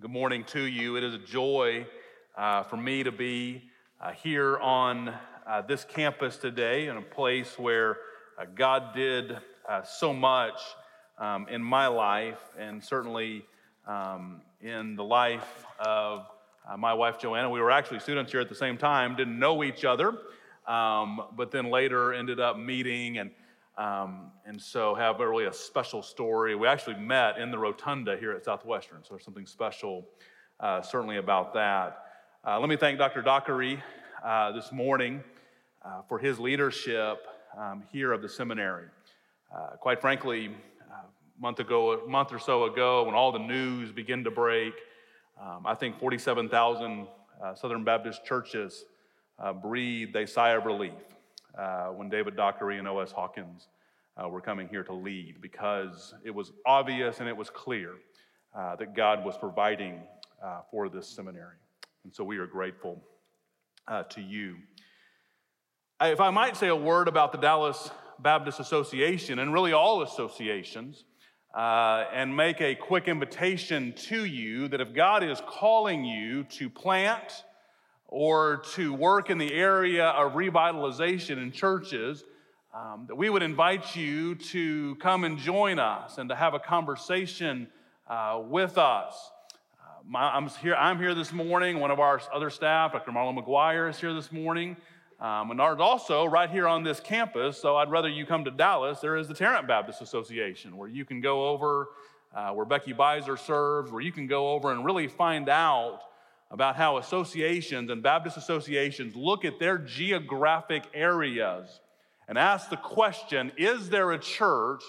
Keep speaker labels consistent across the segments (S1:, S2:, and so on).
S1: Good morning to you. It is a joy uh, for me to be uh, here on uh, this campus today in a place where uh, God did uh, so much um, in my life and certainly um, in the life of uh, my wife Joanna. We were actually students here at the same time, didn't know each other, um, but then later ended up meeting and um, and so have really a special story. We actually met in the rotunda here at Southwestern, so there's something special uh, certainly about that. Uh, let me thank Dr. Dockery uh, this morning uh, for his leadership um, here of the seminary. Uh, quite frankly, a month ago, a month or so ago, when all the news began to break, um, I think 47,000 uh, Southern Baptist churches breathed a sigh of relief uh, when David Dockery and O.S. Hawkins uh, were coming here to lead because it was obvious and it was clear uh, that God was providing uh, for this seminary. And so we are grateful uh, to you. If I might say a word about the Dallas Baptist Association and really all associations, uh, and make a quick invitation to you that if God is calling you to plant, or to work in the area of revitalization in churches, um, that we would invite you to come and join us and to have a conversation uh, with us. Uh, my, I'm, here, I'm here this morning. One of our other staff, Dr. Marlon McGuire, is here this morning. Um, and ours also right here on this campus. So I'd rather you come to Dallas. There is the Tarrant Baptist Association where you can go over, uh, where Becky Beiser serves, where you can go over and really find out about how associations and Baptist associations look at their geographic areas and ask the question is there a church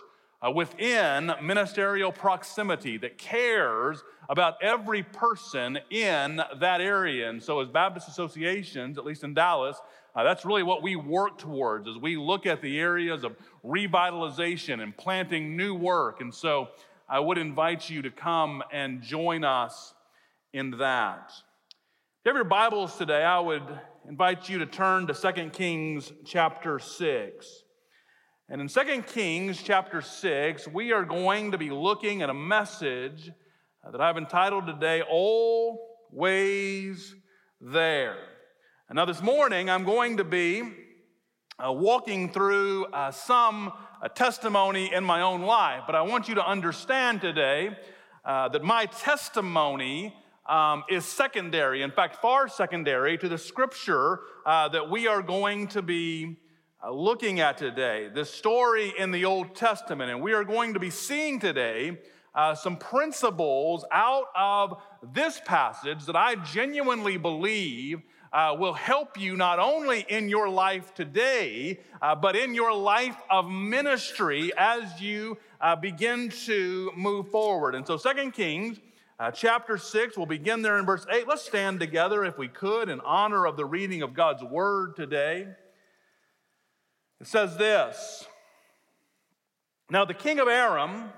S1: uh, within ministerial proximity that cares about every person in that area? And so, as Baptist associations, at least in Dallas, uh, that's really what we work towards as we look at the areas of revitalization and planting new work. And so, I would invite you to come and join us in that you have your Bibles today, I would invite you to turn to 2 Kings chapter 6. And in 2 Kings chapter 6, we are going to be looking at a message that I've entitled today, Always There. And now this morning, I'm going to be uh, walking through uh, some uh, testimony in my own life, but I want you to understand today uh, that my testimony um, is secondary, in fact, far secondary to the scripture uh, that we are going to be uh, looking at today. The story in the Old Testament, and we are going to be seeing today uh, some principles out of this passage that I genuinely believe uh, will help you not only in your life today, uh, but in your life of ministry as you uh, begin to move forward. And so, Second Kings uh, chapter 6, we'll begin there in verse 8. Let's stand together, if we could, in honor of the reading of God's word today. It says this Now the king of Aram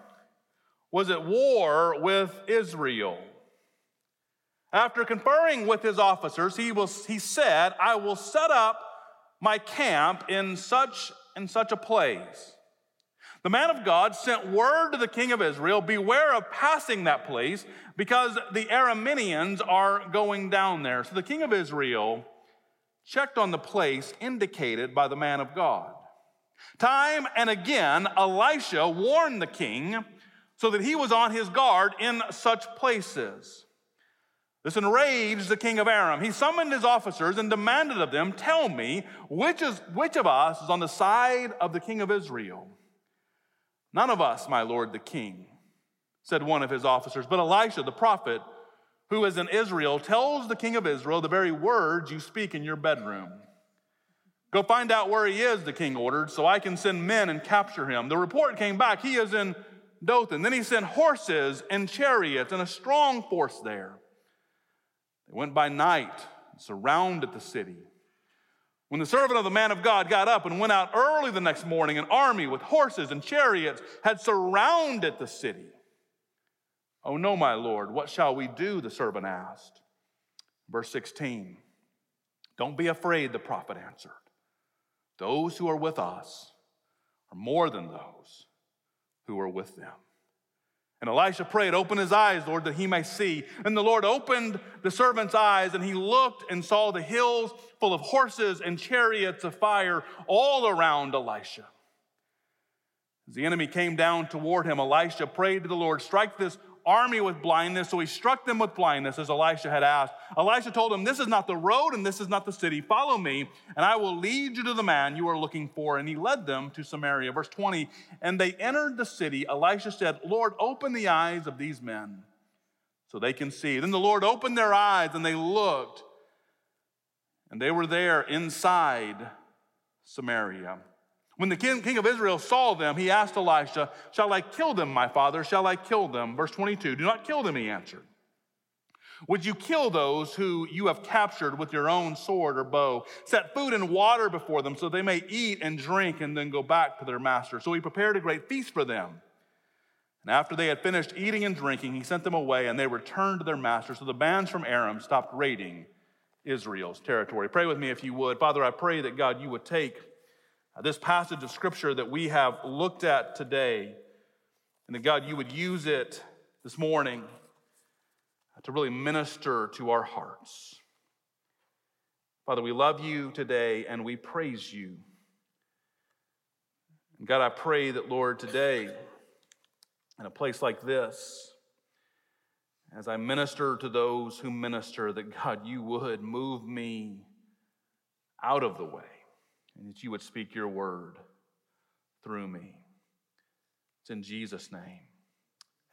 S1: was at war with Israel. After conferring with his officers, he, was, he said, I will set up my camp in such and such a place. The man of God sent word to the king of Israel beware of passing that place because the Arameans are going down there. So the king of Israel checked on the place indicated by the man of God. Time and again, Elisha warned the king so that he was on his guard in such places. This enraged the king of Aram. He summoned his officers and demanded of them, Tell me, which, is, which of us is on the side of the king of Israel? None of us, my lord the king, said one of his officers, but Elisha the prophet, who is in Israel, tells the king of Israel the very words you speak in your bedroom. Go find out where he is, the king ordered, so I can send men and capture him. The report came back, he is in Dothan. Then he sent horses and chariots and a strong force there. They went by night and surrounded the city. When the servant of the man of God got up and went out early the next morning, an army with horses and chariots had surrounded the city. Oh, no, my Lord, what shall we do? The servant asked. Verse 16 Don't be afraid, the prophet answered. Those who are with us are more than those who are with them. And Elisha prayed, Open his eyes, Lord, that he may see. And the Lord opened the servant's eyes, and he looked and saw the hills full of horses and chariots of fire all around Elisha. As the enemy came down toward him, Elisha prayed to the Lord, Strike this army with blindness. So he struck them with blindness, as Elisha had asked. Elisha told him, This is not the road and this is not the city. Follow me, and I will lead you to the man you are looking for. And he led them to Samaria. Verse 20 And they entered the city. Elisha said, Lord, open the eyes of these men so they can see. Then the Lord opened their eyes and they looked, and they were there inside Samaria. When the king, of Israel saw them, he asked Elisha, Shall I kill them, my father? Shall I kill them? Verse 22 Do not kill them, he answered. Would you kill those who you have captured with your own sword or bow? Set food and water before them so they may eat and drink and then go back to their master. So he prepared a great feast for them. And after they had finished eating and drinking, he sent them away and they returned to their master. So the bands from Aram stopped raiding Israel's territory. Pray with me if you would. Father, I pray that God, you would take this passage of scripture that we have looked at today, and that God, you would use it this morning uh, to really minister to our hearts. Father, we love you today and we praise you. And God, I pray that, Lord, today, in a place like this, as I minister to those who minister, that God, you would move me out of the way and that you would speak your word through me. It's in Jesus' name.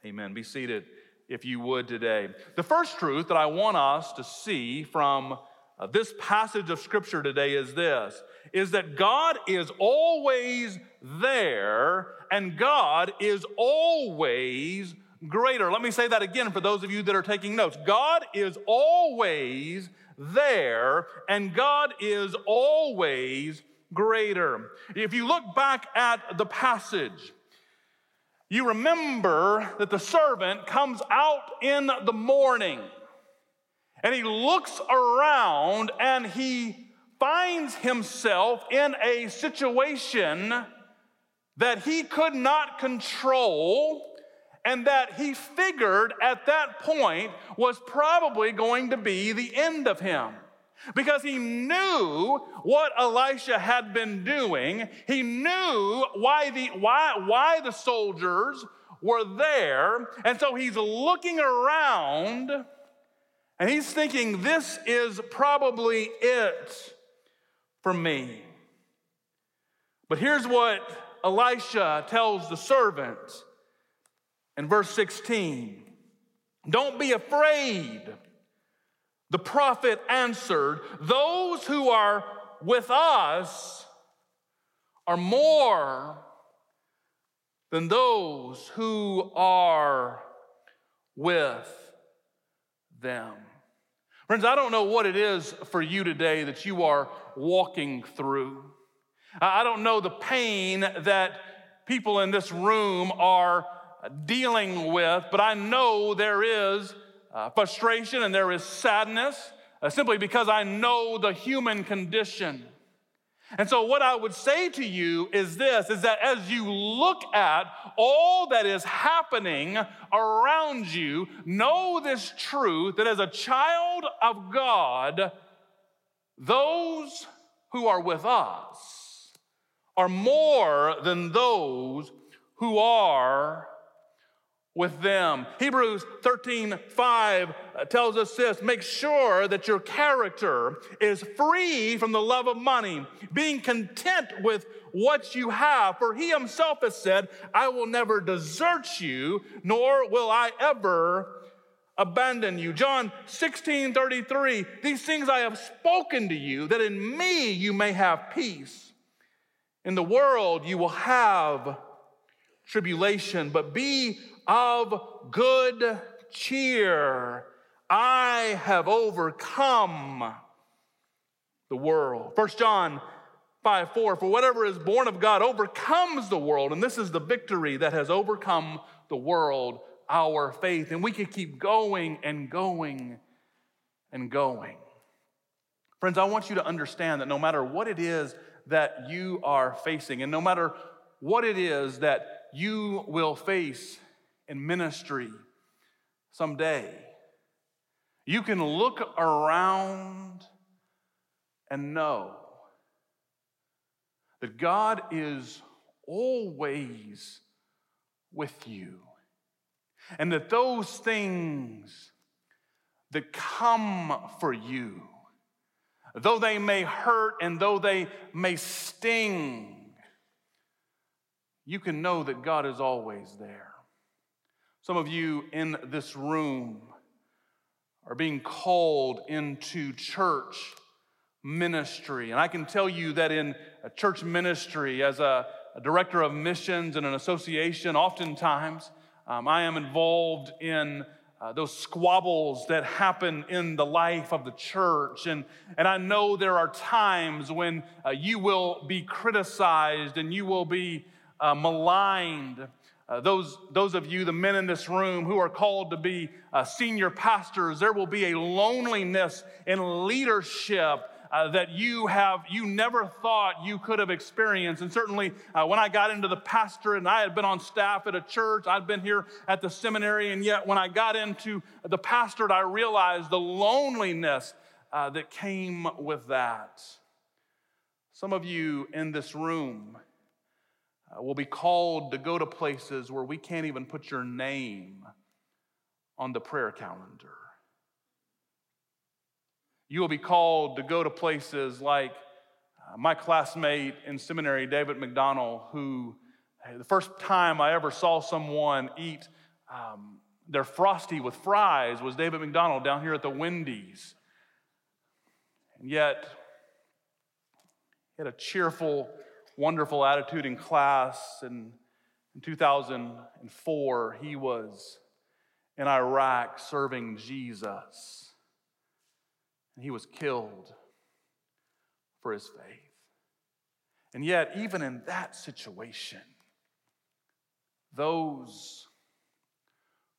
S1: Amen. Be seated if you would today. The first truth that I want us to see from uh, this passage of scripture today is this is that God is always there and God is always greater. Let me say that again for those of you that are taking notes. God is always there and God is always greater. If you look back at the passage, you remember that the servant comes out in the morning and he looks around and he finds himself in a situation that he could not control and that he figured at that point was probably going to be the end of him because he knew what Elisha had been doing. He knew why the, why, why the soldiers were there. And so he's looking around and he's thinking, this is probably it for me. But here's what Elisha tells the servant in verse 16 Don't be afraid. The prophet answered, Those who are with us are more than those who are with them. Friends, I don't know what it is for you today that you are walking through. I don't know the pain that people in this room are dealing with, but I know there is uh, frustration and there is sadness uh, simply because I know the human condition. And so what I would say to you is this is that as you look at all that is happening around you, know this truth that as a child of God, those who are with us are more than those who are with them. Hebrews 13 5 uh, tells us this make sure that your character is free from the love of money, being content with what you have. For he himself has said, I will never desert you, nor will I ever abandon you. John 16 33, these things I have spoken to you, that in me you may have peace. In the world you will have tribulation, but be of good cheer. I have overcome the world. First John 5 4, for whatever is born of God overcomes the world. And this is the victory that has overcome the world, our faith. And we can keep going and going and going. Friends, I want you to understand that no matter what it is that you are facing, and no matter what it is that you will face in ministry someday, you can look around and know that God is always with you. And that those things that come for you, though they may hurt and though they may sting, you can know that God is always there. Some of you in this room are being called into church ministry. And I can tell you that in church ministry, as a, a director of missions in an association, oftentimes um, I am involved in uh, those squabbles that happen in the life of the church. And, and I know there are times when uh, you will be criticized and you will be uh, maligned. Uh, those, those of you, the men in this room who are called to be uh, senior pastors, there will be a loneliness in leadership uh, that you have you never thought you could have experienced and certainly uh, when i got into the pastor and i had been on staff at a church i'd been here at the seminary and yet when i got into the pastorate i realized the loneliness uh, that came with that some of you in this room uh, will be called to go to places where we can't even put your name on the prayer calendar you will be called to go to places like uh, my classmate in seminary, David McDonnall, who the first time I ever saw someone eat um, their frosty with fries was David McDonnall down here at the Wendy's. And yet, he had a cheerful, wonderful attitude in class. And in 2004, he was in Iraq serving Jesus and he was killed for his faith. And yet, even in that situation, those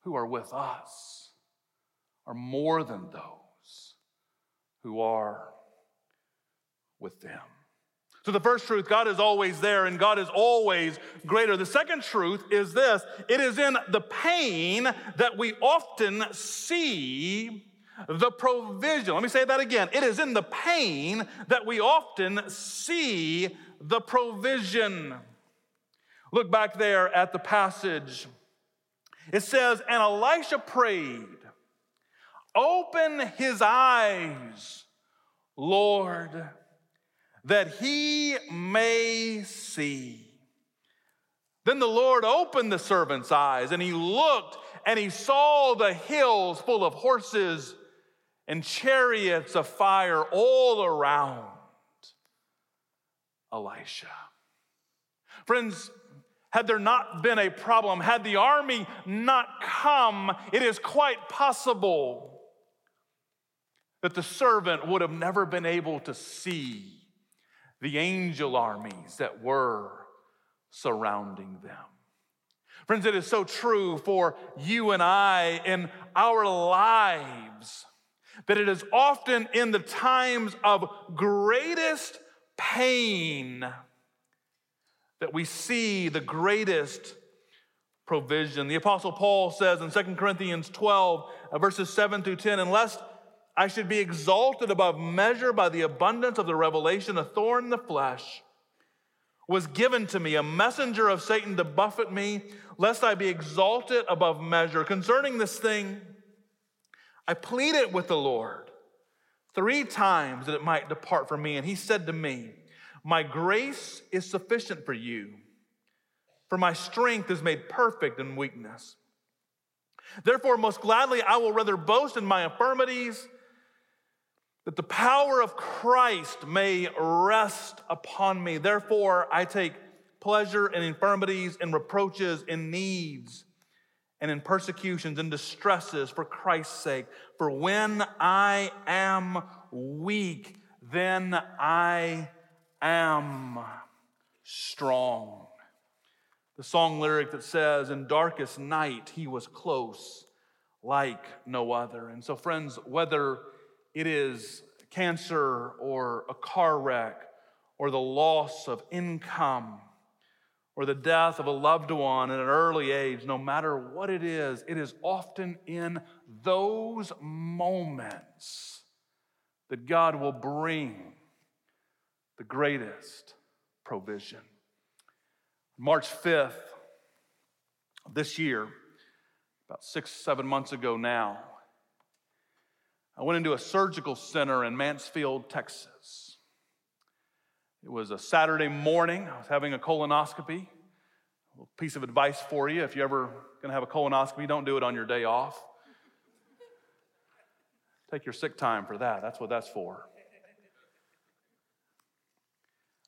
S1: who are with us are more than those who are with them. So, the first truth, God is always there and God is always greater. The second truth is this it is in the pain that we often see the provision. Let me say that again. It is in the pain that we often see the provision. Look back there at the passage. It says, And Elisha prayed, Open his eyes, Lord, that he may see. Then the Lord opened the servant's eyes, and he looked, and he saw the hills full of horses and chariots of fire all around Elisha. Friends, had there not been a problem, had the army not come, it is quite possible that the servant would have never been able to see the angel armies that were surrounding them. Friends, it is so true for you and I in our lives that it is often in the times of greatest pain that we see the greatest provision. The Apostle Paul says in 2 Corinthians 12, uh, verses 7 through 10, unless I should be exalted above measure by the abundance of the revelation, a thorn in the flesh was given to me, a messenger of Satan to buffet me, lest I be exalted above measure. Concerning this thing, I pleaded with the Lord three times that it might depart from me. And he said to me, My grace is sufficient for you, for my strength is made perfect in weakness. Therefore, most gladly, I will rather boast in my infirmities, that the power of Christ may rest upon me. Therefore, I take pleasure in infirmities, in reproaches, in needs and in persecutions and distresses for Christ's sake. For when I am weak, then I am strong. The song lyric that says, In darkest night, he was close like no other. And so, friends, whether it is cancer or a car wreck or the loss of income, or the death of a loved one at an early age, no matter what it is, it is often in those moments that God will bring the greatest provision. March 5th this year, about six, seven months ago now, I went into a surgical center in Mansfield, Texas. It was a Saturday morning. I was having a colonoscopy. A piece of advice for you if you're ever going to have a colonoscopy, don't do it on your day off. Take your sick time for that. That's what that's for.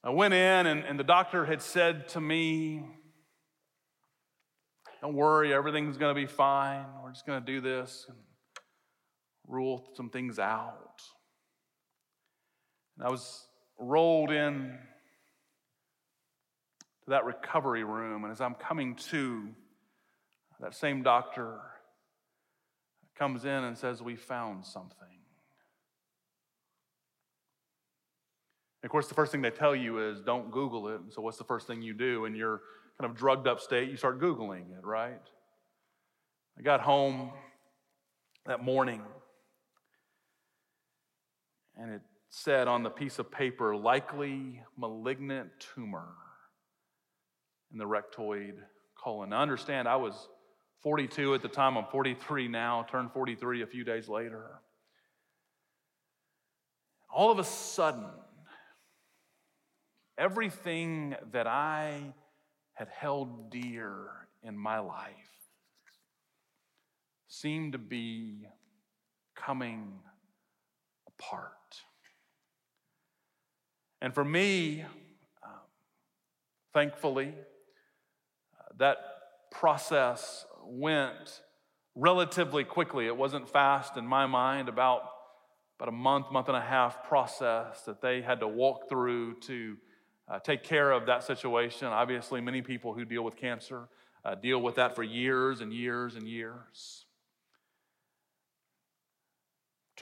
S1: I went in, and, and the doctor had said to me, Don't worry, everything's going to be fine. We're just going to do this and rule some things out. And I was rolled in to that recovery room, and as I'm coming to, that same doctor comes in and says, We found something. of course, the first thing they tell you is don't Google it. So, what's the first thing you do in your kind of drugged up state? You start Googling it, right? I got home that morning and it said on the piece of paper, likely malignant tumor in the rectosigmoid colon. Now, understand, I was 42 at the time, I'm 43 now, turned 43 a few days later. All of a sudden, everything that I had held dear in my life seemed to be coming apart. And for me, um, thankfully, uh, that process went relatively quickly. It wasn't fast in my mind, about, about a month, month and a half process that they had to walk through to uh, take care of that situation. Obviously, many people who deal with cancer uh, deal with that for years and years and years.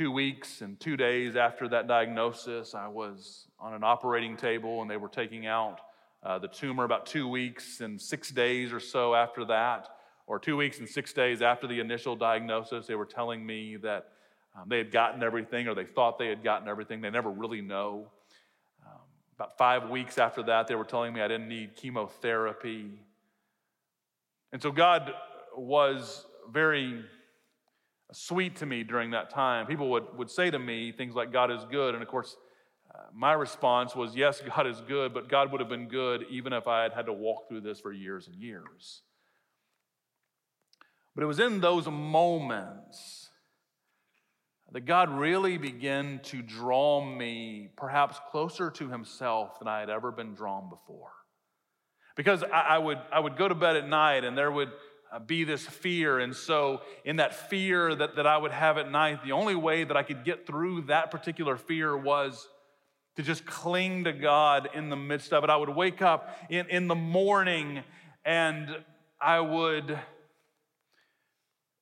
S1: Two weeks and two days after that diagnosis, I was on an operating table and they were taking out uh, the tumor about two weeks and six days or so after that, or two weeks and six days after the initial diagnosis. They were telling me that um, they had gotten everything or they thought they had gotten everything. They never really know. About five weeks after that, they were telling me I didn't need chemotherapy. And so God was very sweet to me during that time. People would, would say to me things like, God is good. And of course, uh, my response was, Yes, God is good, but God would have been good even if I had had to walk through this for years and years. But it was in those moments that God really began to draw me perhaps closer to Himself than I had ever been drawn before. Because I, I would, I would go to bed at night and there would be this fear. And so, in that fear that, that I would have at night, the only way that I could get through that particular fear was to just cling to God in the midst of it. I would wake up in, in the morning and I would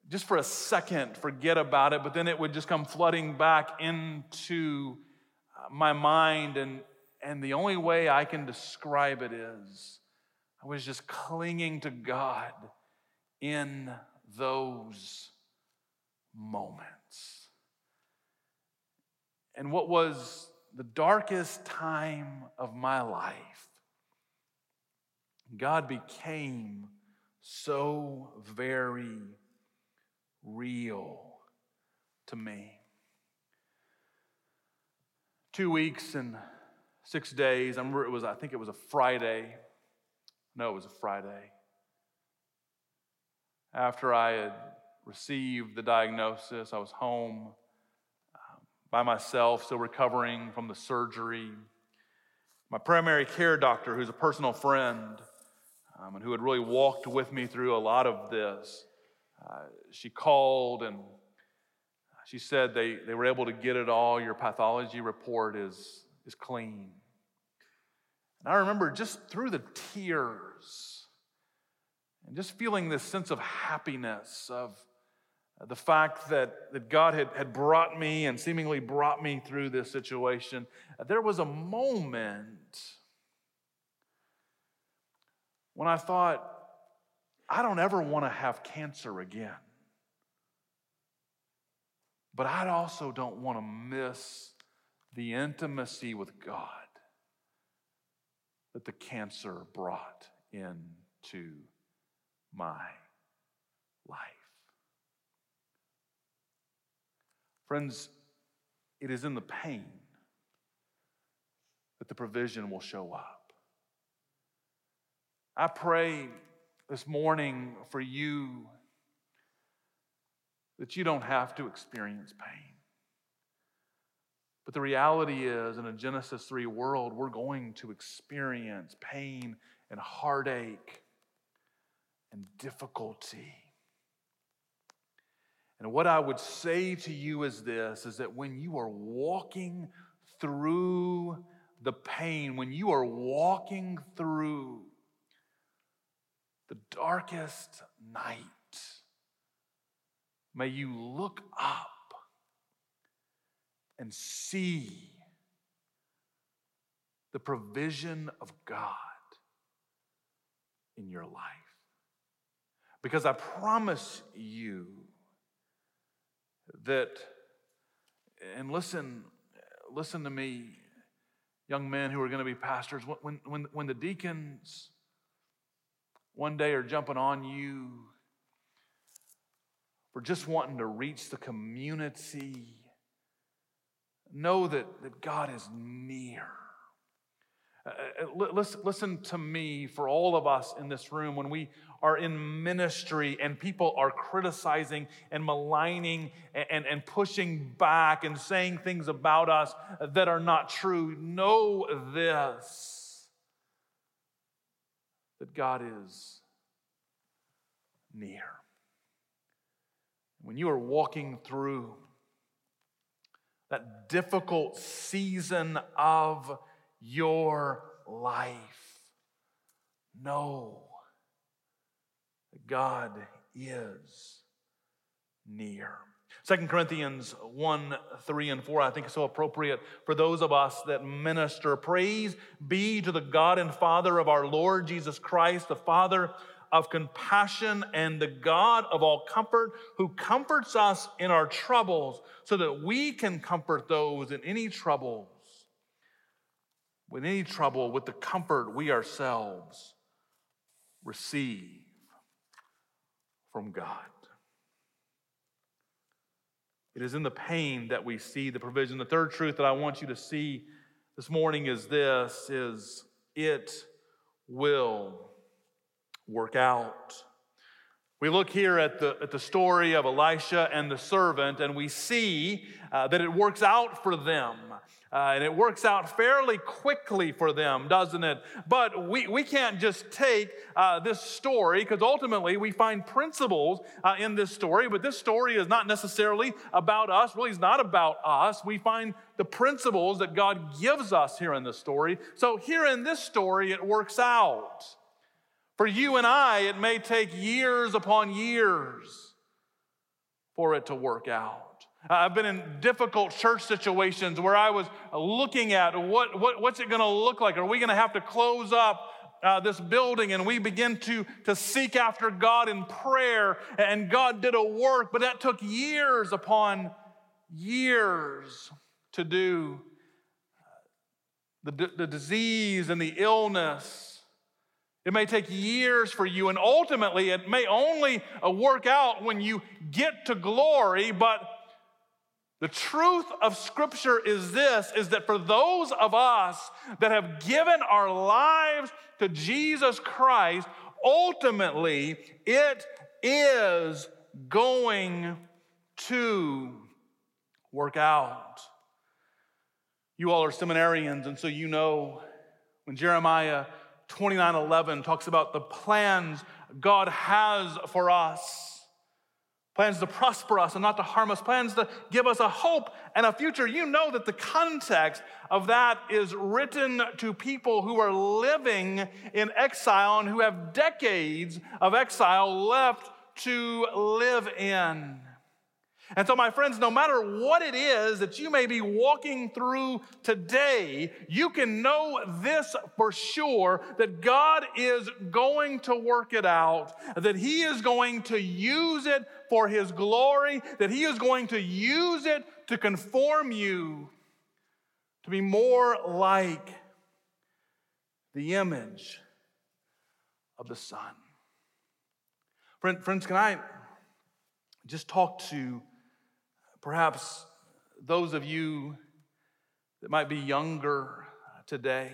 S1: just for a second forget about it, but then it would just come flooding back into uh, my mind. And, and the only way I can describe it is I was just clinging to God in those moments. And what was the darkest time of my life, God became so very real to me. Two weeks and six days. I remember it was, I think it was a Friday. No, it was a Friday. After I had received the diagnosis, I was home um, by myself, still recovering from the surgery. My primary care doctor, who's a personal friend um, and who had really walked with me through a lot of this, uh, she called and she said they, they were able to get it all. Your pathology report is, is clean. And I remember just through the tears and just feeling this sense of happiness of the fact that, that God had, had brought me and seemingly brought me through this situation, there was a moment when I thought, I don't ever want to have cancer again. But I also don't want to miss the intimacy with God that the cancer brought into my life. Friends, it is in the pain that the provision will show up. I pray this morning for you that you don't have to experience pain. But the reality is, in a Genesis 3 world, we're going to experience pain and heartache and difficulty. And what I would say to you is this is that when you are walking through the pain, when you are walking through the darkest night, may you look up and see the provision of God in your life. Because I promise you that, and listen, listen to me, young men who are going to be pastors, when, when, when the deacons one day are jumping on you for just wanting to reach the community, know that, that God is near. Uh, uh listen, listen to me for all of us in this room when we are in ministry and people are criticizing and maligning and, and, and pushing back and saying things about us that are not true. Know this that God is near. When you are walking through that difficult season of your life, know God is near. 2 Corinthians 1, 3, and 4, I think is so appropriate for those of us that minister. Praise be to the God and Father of our Lord Jesus Christ, the Father of compassion and the God of all comfort, who comforts us in our troubles, so that we can comfort those in any troubles, with any trouble, with the comfort we ourselves receive from God. It is in the pain that we see the provision. The third truth that I want you to see this morning is this is it will work out. We look here at the, at the story of Elisha and the servant, and we see uh, that it works out for them. Uh, and it works out fairly quickly for them, doesn't it? But we, we can't just take uh, this story because ultimately we find principles uh, in this story, but this story is not necessarily about us. Really, it's not about us. We find the principles that God gives us here in this story. So, here in this story, it works out. For you and I, it may take years upon years for it to work out. I've been in difficult church situations where I was looking at what, what what's it going to look like? Are we going to have to close up uh, this building and we begin to, to seek after God in prayer and God did a work, but that took years upon years to do. The, the disease and the illness it may take years for you, and ultimately, it may only uh, work out when you get to glory. But the truth of Scripture is this is that for those of us that have given our lives to Jesus Christ, ultimately, it is going to work out. You all are seminarians, and so you know when Jeremiah 29:11 talks about the plans God has for us. Plans to prosper us and not to harm us, plans to give us a hope and a future. You know that the context of that is written to people who are living in exile and who have decades of exile left to live in. And so, my friends, no matter what it is that you may be walking through today, you can know this for sure that God is going to work it out, that He is going to use it for His glory, that He is going to use it to conform you to be more like the image of the Son. Friends, can I just talk to Perhaps those of you that might be younger today,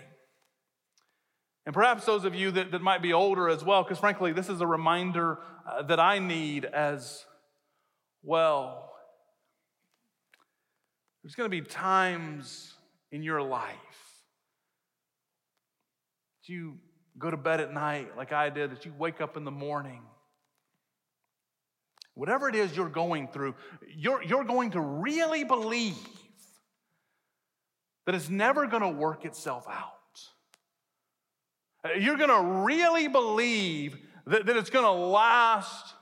S1: and perhaps those of you that, that might be older as well, because frankly, this is a reminder uh, that I need as well. There's going to be times in your life that you go to bed at night like I did, that you wake up in the morning Whatever it is you're going through, you're, you're going to really believe that it's never going to work itself out. You're going to really believe that, that it's going to last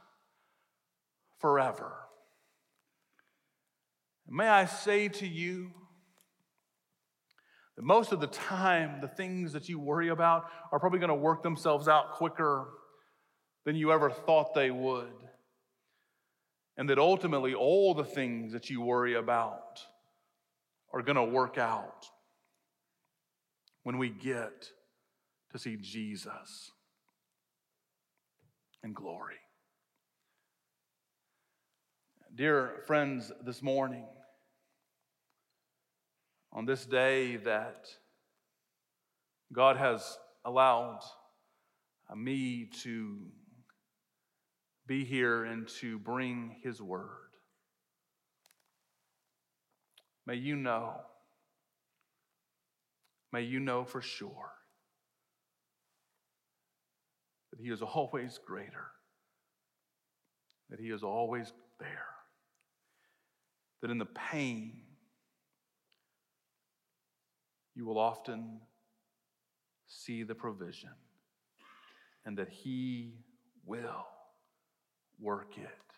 S1: forever. May I say to you that most of the time, the things that you worry about are probably going to work themselves out quicker than you ever thought they would and that ultimately all the things that you worry about are going to work out when we get to see Jesus in glory. Dear friends, this morning, on this day that God has allowed me to be here and to bring His word. May you know, may you know for sure that He is always greater, that He is always there, that in the pain, you will often see the provision, and that He will work it